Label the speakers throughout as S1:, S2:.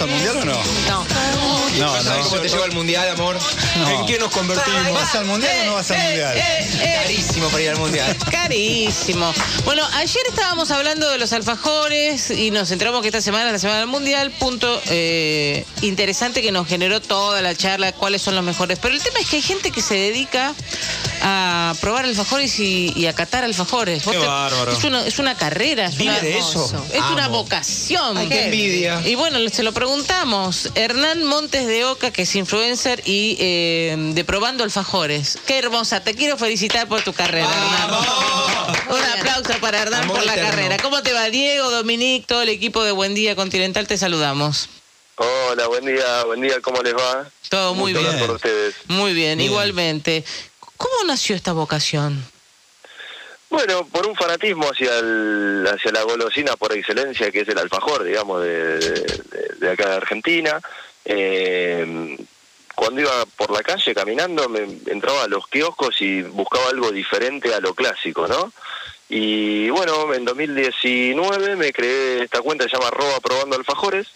S1: ¿Vamos al mundial o no?
S2: No.
S1: No,
S3: ¿Sabes
S1: no.
S3: cómo te lleva el mundial, amor?
S1: No.
S3: ¿En qué nos convertimos?
S1: ¿Vas al mundial o no vas al mundial?
S3: Carísimo para ir al mundial.
S2: Carísimo. Bueno, ayer estábamos hablando de los alfajores y nos enteramos que esta semana es la semana del mundial. Punto eh, interesante que nos generó toda la charla, cuáles son los mejores. Pero el tema es que hay gente que se dedica a probar alfajores y, y a catar alfajores.
S3: Qué bárbaro.
S2: Es una, es una carrera, es,
S3: Vive
S2: una,
S3: de eso.
S2: es una vocación.
S3: Ay, qué envidia.
S2: Y bueno, se lo preguntamos. Hernán Montes de Oca, que es influencer y eh, de Probando Alfajores. Qué hermosa. Te quiero felicitar por tu carrera, Hernán. Un aplauso para Hernán
S3: Amor
S2: por la
S3: eterno.
S2: carrera. ¿Cómo te va, Diego, Dominic, todo el equipo de Buen Día Continental? Te saludamos.
S4: Hola, buen día, buen día, ¿cómo les va?
S2: Todo muy bien.
S4: hablar por ustedes.
S2: Muy bien,
S1: Bien.
S2: igualmente. ¿Cómo nació esta vocación?
S4: Bueno, por un fanatismo hacia hacia la golosina por excelencia, que es el alfajor, digamos, de, de- acá de Argentina. Eh, cuando iba por la calle caminando, me entraba a los kioscos y buscaba algo diferente a lo clásico, ¿no? Y bueno, en 2019 me creé esta cuenta que se llama arroba probando alfajores,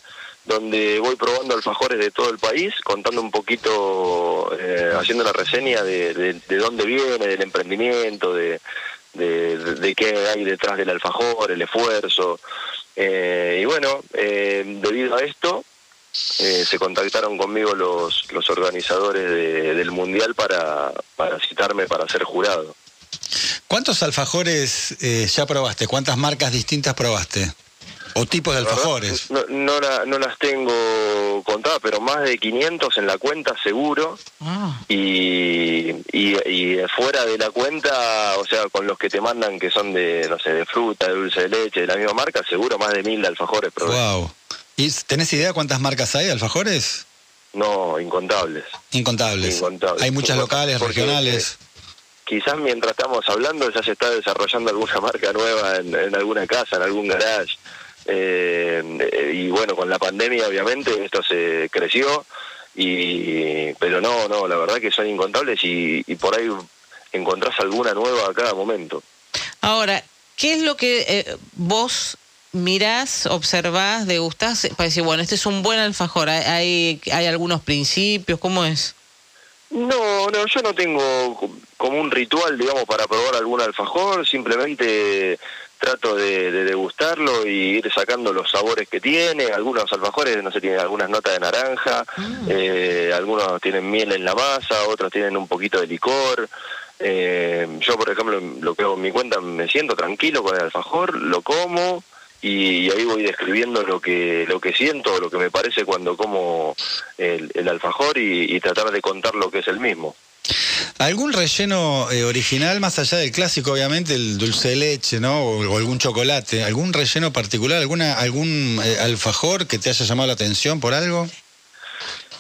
S4: donde voy probando alfajores de todo el país, contando un poquito, eh, haciendo la reseña de, de, de dónde viene, del emprendimiento, de, de, qué hay detrás del alfajor, el esfuerzo. Eh, y bueno, eh, debido a esto, se contactaron conmigo los, los organizadores de- del Mundial para, para citarme para ser jurado.
S1: ¿Cuántos alfajores ya probaste? ¿Cuántas marcas distintas probaste? ¿O tipos de alfajores?
S4: No, no, la- no las tengo contadas, pero más de 500 en la cuenta seguro.
S2: Ah,
S4: Y, y, y fuera de la cuenta, o sea, con los que te mandan que son de, no sé, de fruta, de dulce de leche, de la misma marca, seguro más de mil alfajores probé.
S1: Wow. ¿Y tenés idea cuántas marcas hay de alfajores?
S4: No, incontables.
S1: Incontables.
S4: Incontables.
S1: Hay muchas locales,
S4: Porque,
S1: regionales.
S4: Quizás mientras estamos hablando ya se está desarrollando alguna marca nueva en, en alguna casa, en algún garage. Eh, y bueno, con la pandemia obviamente esto se creció, y pero no, no, la verdad que son incontables y, y por ahí encontrás alguna nueva a cada momento.
S2: Ahora, ¿qué es lo que eh, vos mirás, observás, degustás para decir, bueno, este es un buen alfajor? ¿Hay, hay, algunos principios? ¿Cómo es?
S4: No, no, yo no tengo co- como un ritual, digamos, para probar algún alfajor, simplemente trato de, de degustarlo y ir sacando los sabores que tiene. Algunos alfajores, no sé, tienen algunas notas de naranja, eh, algunos tienen miel en la masa, otros tienen un poquito de licor. Eh, yo, por ejemplo, lo que hago en mi cuenta, me siento tranquilo con el alfajor, lo como y, y ahí voy describiendo lo que lo que siento, lo que me parece cuando como el, el alfajor y, y tratar de contar lo que es el mismo.
S1: ¿Algún relleno eh, original, más allá del clásico, obviamente, el dulce de leche, ¿no? O, o algún chocolate. ¿Algún relleno particular? ¿Alguna, ¿Algún eh, alfajor que te haya llamado la atención por algo?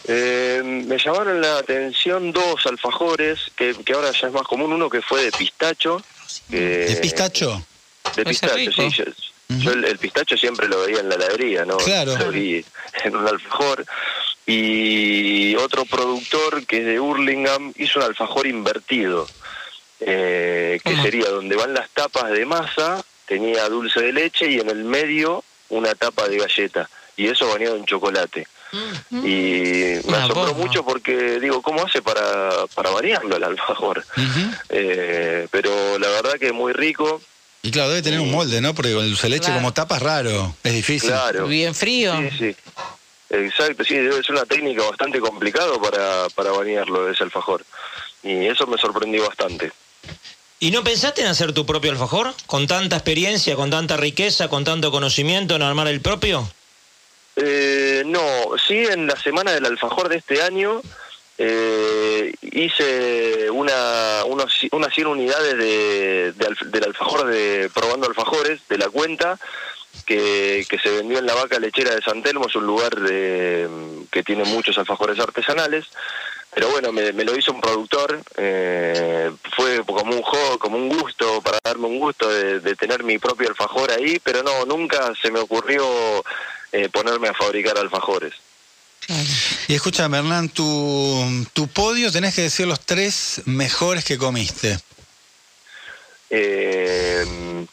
S4: Eh, me llamaron la atención dos alfajores, que, que ahora ya es más común, uno que fue de pistacho.
S1: ¿De pistacho?
S4: De
S2: Puede ser
S4: pistacho, sí. Yo, yo el, el pistacho siempre lo veía en la heladería, ¿no?
S1: Claro.
S4: Lo vi en un alfajor. Y otro productor que es de Hurlingham hizo un alfajor invertido, eh, que sería donde van las tapas de masa, tenía dulce de leche y en el medio una tapa de galleta. Y eso bañado en chocolate. Y me asombró
S2: bomba.
S4: mucho porque digo, ¿cómo hace para, para variarlo el alfajor? Eh, pero la verdad que es muy rico.
S1: Y claro, debe tener un molde, ¿no? Porque con el dulce de leche
S2: Claro.
S1: como tapa es raro. Es difícil.
S4: Claro.
S2: Bien frío.
S4: Sí, sí. Exacto, sí, debe ser una técnica bastante complicado para, para bañarlo ese alfajor. Y eso me sorprendió bastante.
S3: ¿Y no pensaste en hacer tu propio alfajor? ¿Con tanta experiencia, con tanta riqueza, con tanto conocimiento en armar el propio?
S4: Eh, no, sí, en la semana del alfajor de este año eh, hice una, unos, unas 100 unidades de, del alfajor de Probando Alfajores, de la cuenta, que, que se vendió en la vaca lechera de San Telmo, es un lugar de, que tiene muchos alfajores artesanales. Pero bueno, me, me lo hizo un productor, eh, fue como un juego, como un gusto, para darme un gusto de, de tener mi propio alfajor ahí, pero no, nunca se me ocurrió eh, ponerme a fabricar alfajores.
S1: Y escúchame, Hernán, tu, tu podio tenés que decir los tres mejores que comiste.
S4: Eh,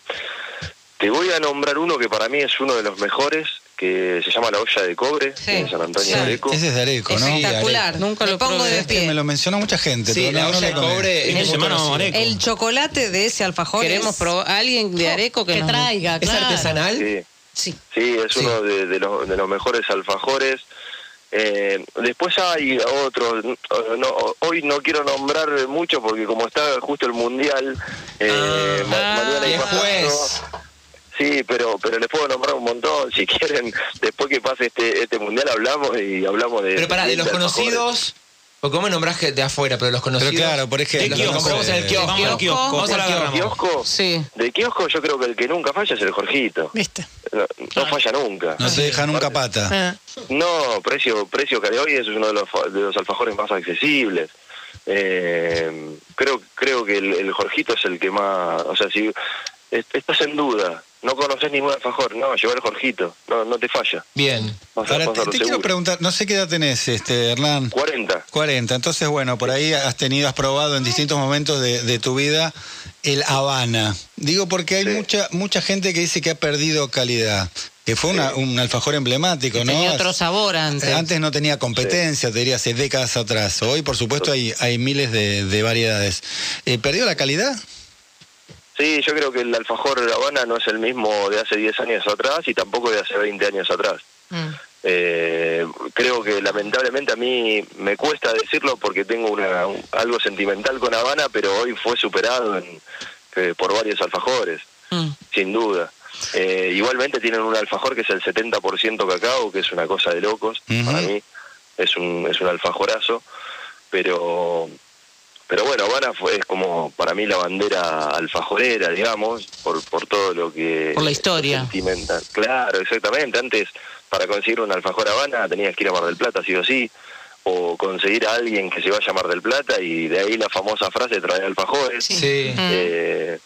S4: te voy a nombrar uno que para mí es uno de los mejores, que se llama la olla de cobre
S2: Sí.
S4: en San Antonio
S2: Sí.
S4: de Areco.
S1: Ese es de Areco, ¿no?
S5: Espectacular.
S2: Nunca lo
S5: pongo
S2: probé.
S5: de
S1: Es que
S5: pie.
S1: me lo mencionó mucha gente.
S6: Sí,
S1: pero
S6: la
S1: no, no
S6: olla de cobre conocido.
S3: Areco.
S5: El chocolate de ese alfajor
S2: Queremos
S5: es-
S2: probar alguien de Areco que,
S5: que
S2: nos-
S5: traiga,
S6: ¿Es
S5: claro.
S6: artesanal?
S4: Sí.
S5: Sí.
S4: Es
S6: Sí.
S4: uno de, de los, de los mejores alfajores. Eh, después hay otros, no, hoy no quiero nombrar mucho porque como está justo el mundial, eh, ma-
S2: Ah,
S4: mañana y
S6: después.
S4: pasado, sí, pero pero les puedo nombrar un montón, si quieren, después que pase este este mundial hablamos y hablamos de...
S6: Pero para, de los conocidos, porque vos me nombrás que de afuera, pero los conocidos.
S1: Pero claro, por ejemplo.
S6: los
S3: kiosco.
S6: kiosco.
S3: Vamos al kiosco.
S6: Vamos
S3: ¿Cómo
S6: al kiosco.
S2: Sí.
S4: De kiosco yo creo que el que nunca falla es el Jorgito.
S5: ¿Viste?
S4: No, no falla nunca.
S1: No se deja nunca pata.
S5: Ah.
S4: No, precio precio que de hoy es uno de los, de los alfajores más accesibles. Eh, creo creo que el, el Jorgito es el que más, o sea, si est- estás en duda, no conoces ningún alfajor, no, lleva el Jorgito, no no te falla.
S6: Bien.
S4: Vas a-
S1: Ahora,
S4: a
S1: te, te quiero preguntar, no sé qué edad tenés, este, Hernán.
S4: 40.
S1: 40. Entonces, bueno, por ahí has tenido, has probado en distintos momentos de, de tu vida el Habana. Digo porque hay
S4: Sí.
S1: mucha mucha gente que dice que ha perdido calidad. Que fue una- un alfajor emblemático, ¿no?
S2: Tenía otro sabor antes.
S1: Eh, Antes no tenía competencia, te diría hace décadas atrás. Hoy, por supuesto, hay, hay miles de, de variedades. Eh, ¿Perdió la calidad?
S4: Sí, yo creo que el alfajor de La Habana no es el mismo de hace 10 años atrás y tampoco de hace 20 años atrás.
S5: Mm.
S4: Eh, creo que lamentablemente a mí me cuesta decirlo porque tengo una, un- algo sentimental con Habana, pero hoy fue superado en- eh, por varios alfajores,
S2: Mm.
S4: sin duda. Eh, igualmente tienen un alfajor que es el 70% cacao, que es una cosa de locos para mí. Es un, es un alfajorazo, pero pero bueno, Habana fue, es como para mí la bandera alfajorera, digamos, por, por todo lo que...
S2: Por la historia.
S4: Sentimental. Claro, exactamente. Antes, para conseguir un alfajor Habana, tenías que ir a Mar del Plata, sí o sí, o conseguir a alguien que se vaya a Mar del Plata y de ahí la famosa frase traer alfajores.
S6: Sí.
S2: Mm.
S4: Eh,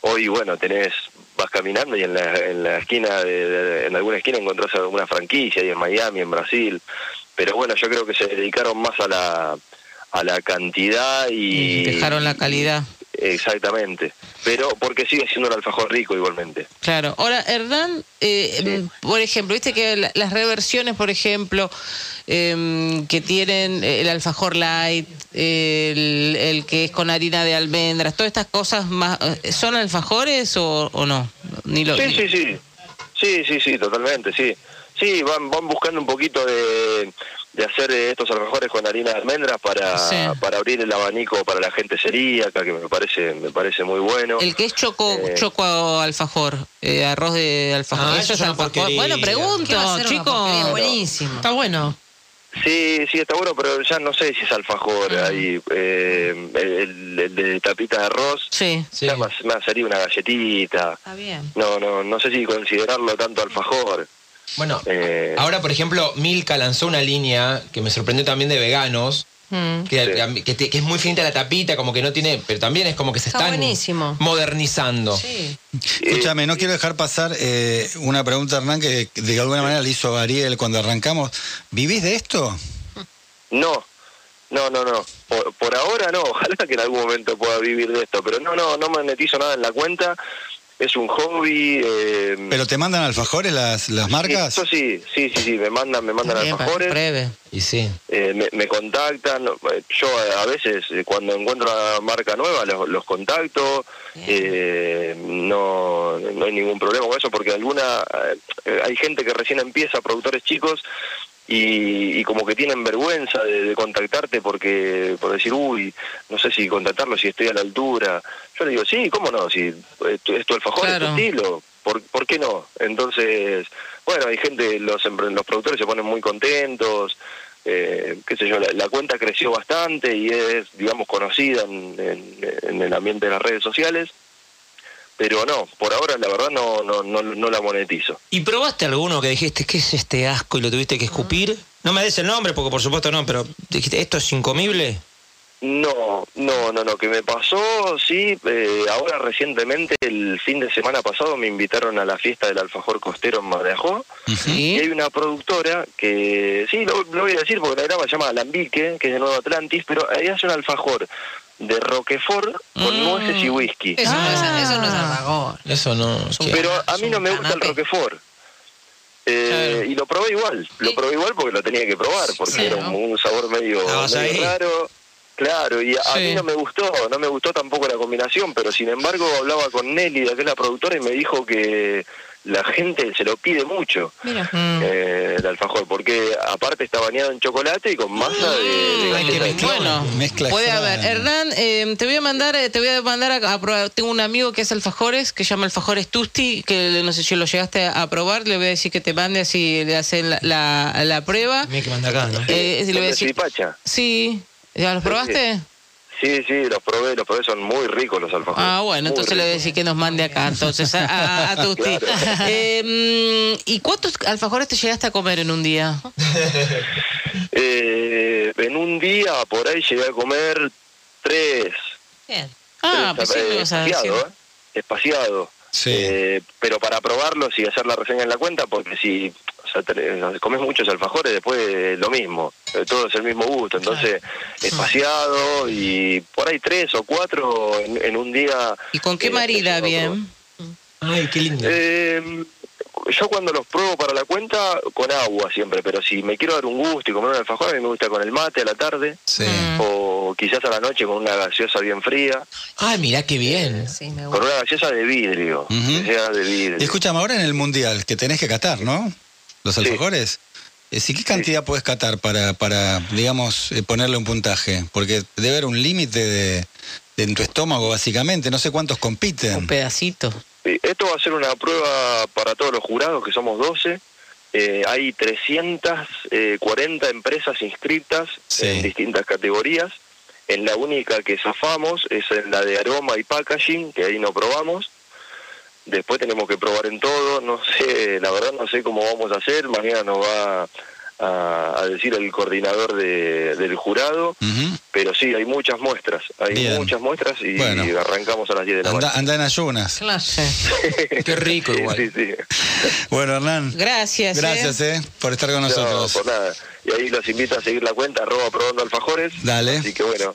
S4: hoy, bueno, tenés vas caminando y en la, en la esquina, de, de- en alguna esquina encontrás alguna franquicia, y en Miami, en Brasil. Pero bueno, yo creo que se dedicaron más a la, a la cantidad y...
S2: Dejaron la calidad.
S4: Exactamente. Pero porque sigue siendo un alfajor rico igualmente.
S2: Claro. Ahora, Hernán, eh, mm, por ejemplo, viste que la- las reversiones, por ejemplo, em, que tienen el alfajor light, el, el que es con harina de almendras, todas estas cosas, más, eh, ¿son alfajores o, o no? Ni lo,
S4: Sí, sí, sí. Sí, sí, sí, totalmente, sí. Sí, van, van buscando un poquito de, de hacer estos alfajores con harina de almendras para,
S2: Sí.
S4: para abrir el abanico para la gente celíaca, que me parece me parece muy bueno.
S2: El que es choco,
S4: Eh.
S2: choco alfajor, eh, arroz de alfajor.
S3: Ah,
S2: eso es alfajor. Bueno,
S5: ¿Qué va a
S2: pregunto, chicos.
S5: Buenísimo.
S7: Está bueno.
S4: Sí, sí, está bueno, pero ya no sé si es alfajor ahí. eh, el, el de tapita de arroz,
S2: Sí.
S6: Sí.
S4: ya más, más sería una galletita.
S5: Está bien.
S4: No, no, no sé si considerarlo tanto alfajor.
S6: Bueno,
S4: Eh,
S6: ahora por ejemplo, Milka lanzó una línea que me sorprendió también de veganos.
S2: Mm.
S6: Que,
S4: Sí.
S6: que te- que es muy finita la tapita, como que no tiene, pero también es como que se
S5: Está
S6: están
S5: buenísimo.
S6: modernizando.
S5: Sí.
S1: Escúchame, no quiero dejar pasar eh, una pregunta, Hernán, que de alguna manera le hizo Ariel cuando arrancamos. ¿Vivís de esto?
S4: No, no, no, no. Por, por ahora no. Ojalá que en algún momento pueda vivir de esto. Pero no, no, no monetizo nada en la cuenta. Es un hobby. Eh,
S1: ¿Pero te mandan alfajores las, las marcas?
S4: Eso sí, sí, sí, sí. Me mandan, me mandan
S2: Bien,
S4: alfajores.
S2: breve.
S6: Y sí.
S4: eh, me, me contactan. eh, Yo eh, a veces cuando encuentro una marca nueva los, los contacto. Eh, no, no hay ningún problema con eso porque alguna eh, hay gente que recién empieza, productores chicos. Y, y como que tienen vergüenza de, de contactarte porque por decir uy no sé si contactarlo si estoy a la altura yo le digo sí cómo no si es tu, es tu alfajor es tu estilo ¿Por, ¿por qué no? Entonces, bueno, hay gente, los, los productores se ponen muy contentos, eh, qué sé yo, la, la cuenta creció bastante y es, digamos, conocida en, en- en el ambiente de las redes sociales, pero no, por ahora la verdad no, no, no, no la monetizo.
S3: ¿Y probaste alguno que dijiste, ¿qué es este asco y lo tuviste que escupir? No me des el nombre porque por supuesto no, pero dijiste, ¿esto es incomible?
S4: No, no, no, no, que me pasó, sí, eh, ahora recientemente, el fin de semana pasado, me invitaron a la fiesta del alfajor costero en Mar de Ajó, Y hay una productora que, sí, lo, lo voy a decir porque la graba se llama Alambique, que es de Nuevo Atlantis, pero ahí hace un alfajor de Roquefort con
S2: Mm.
S4: nueces y whisky.
S5: Eso, no es, eso no es
S2: Ah.
S6: Eso no.
S5: Es un-
S6: ¿qué?
S4: Pero a mí no me gusta el. Roquefort. Eh,
S2: Claro.
S4: Y lo probé igual, lo probé igual porque lo tenía que probar, porque
S2: Sí,
S4: era
S2: ¿no?
S4: un, un sabor medio, medio
S3: ahí.
S4: raro. Claro, y a
S2: Sí.
S4: mí no me gustó, no me gustó tampoco la combinación, pero sin embargo hablaba con Nelly, que es la productora, y me dijo que la gente se lo pide mucho,
S5: Mira.
S4: Eh, el alfajor, porque aparte está bañado en chocolate y con masa de, de
S3: Ay, qué
S4: galleta.
S3: mezclón.
S2: Bueno,
S1: Mezcla
S2: puede
S1: extraña.
S2: haber. Hernán, eh, te voy a mandar, eh, te voy a mandar a, a probar. Tengo un amigo que es alfajores, que se llama Alfajores Tusti, que no sé si lo llegaste a probar. Le voy a decir que te mande así le hacen la, la, la prueba.
S3: Mira que manda acá, ¿no?
S2: Eh, le voy sí, ¿ya los probaste?
S4: Sí, sí, los probé, los probé, son muy ricos los alfajores.
S2: Ah, bueno,
S4: muy
S2: entonces le voy a decir que nos mande acá, entonces, a, a, a Tusti.
S4: Claro.
S2: Eh, mm, ¿Y cuántos alfajores te llegaste a comer en un día?
S4: Eh, en un día por ahí llegué a comer tres.
S5: Bien.
S2: Ah,
S4: tres,
S2: pues sí,
S4: eh, espaciado, ¿eh? Espaciado.
S1: Sí.
S4: Eh, pero para probarlos y hacer la reseña en la cuenta, porque si comes muchos alfajores, después lo mismo, eh, todo es el mismo gusto. Entonces, espaciado y por ahí tres o cuatro en, en un día.
S2: ¿Y con qué
S4: eh,
S2: marida bien?
S3: Ay, qué lindo.
S4: Eh, yo cuando los pruebo para la cuenta, con agua siempre, pero si me quiero dar un gusto y comer un alfajor, a mí me gusta con el mate a la tarde,
S1: Sí.
S2: Mm.
S4: o quizás a la noche con una gaseosa bien fría,
S6: Ay, mirá qué bien.
S5: Sí, me
S4: con una gaseosa de vidrio, que sea de vidrio.
S1: Y escúchame, ahora en el Mundial, que tenés que catar, ¿no? Los alfajores. Eh, ¿Sí, ¿Qué cantidad puedes catar para, para digamos, eh, ponerle un puntaje? Porque debe haber un límite de, de en tu estómago, básicamente. No sé cuántos
S2: Un
S1: compiten.
S2: pedacito.
S4: Sí, Esto va a ser una prueba para todos los jurados, que somos 12. Eh, hay 340 empresas inscritas
S1: Sí.
S4: en distintas categorías. En la única que zafamos es en la de aroma y packaging, que ahí no probamos. Después tenemos que probar en todo. No sé, la verdad no sé cómo vamos a hacer. Mañana nos va a, a decir el coordinador de- del jurado. Pero sí, hay muchas muestras. Hay
S1: Bien.
S4: muchas muestras y
S1: Bueno.
S4: arrancamos a las 10 de la
S1: Anda,
S4: mañana.
S1: anda en ayunas.
S5: Claro.
S6: Qué rico igual.
S4: sí, sí.
S1: Bueno, Hernán.
S2: Gracias.
S1: Gracias,
S2: eh.
S1: eh, por estar con
S4: No,
S1: nosotros.
S4: por nada. Y ahí los invito a seguir la cuenta, arroba probando alfajores.
S1: Dale.
S4: Así que bueno,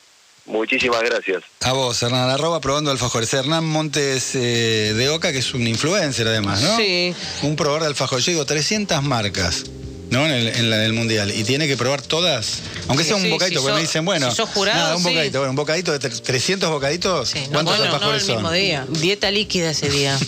S4: muchísimas gracias.
S1: A vos, Hernán, arroba probando alfajores. Hernán Montes eh, de Oca, que es un influencer además, ¿no?
S2: Sí.
S1: Un probador de alfajores. Yo digo, 300 marcas, ¿no? En, el, en la del Mundial. Y tiene que probar todas. Aunque sea un
S2: Sí,
S1: bocadito,
S2: si
S1: porque me dicen, bueno.
S2: si sos jurado,
S1: nada, un
S2: sí.
S1: bocadito. Bueno, un bocadito de tre- 300 bocaditos.
S5: Sí, no,
S1: ¿Cuántos
S2: Bueno, no
S1: alfajores
S5: el mismo día.
S2: Dieta líquida ese día.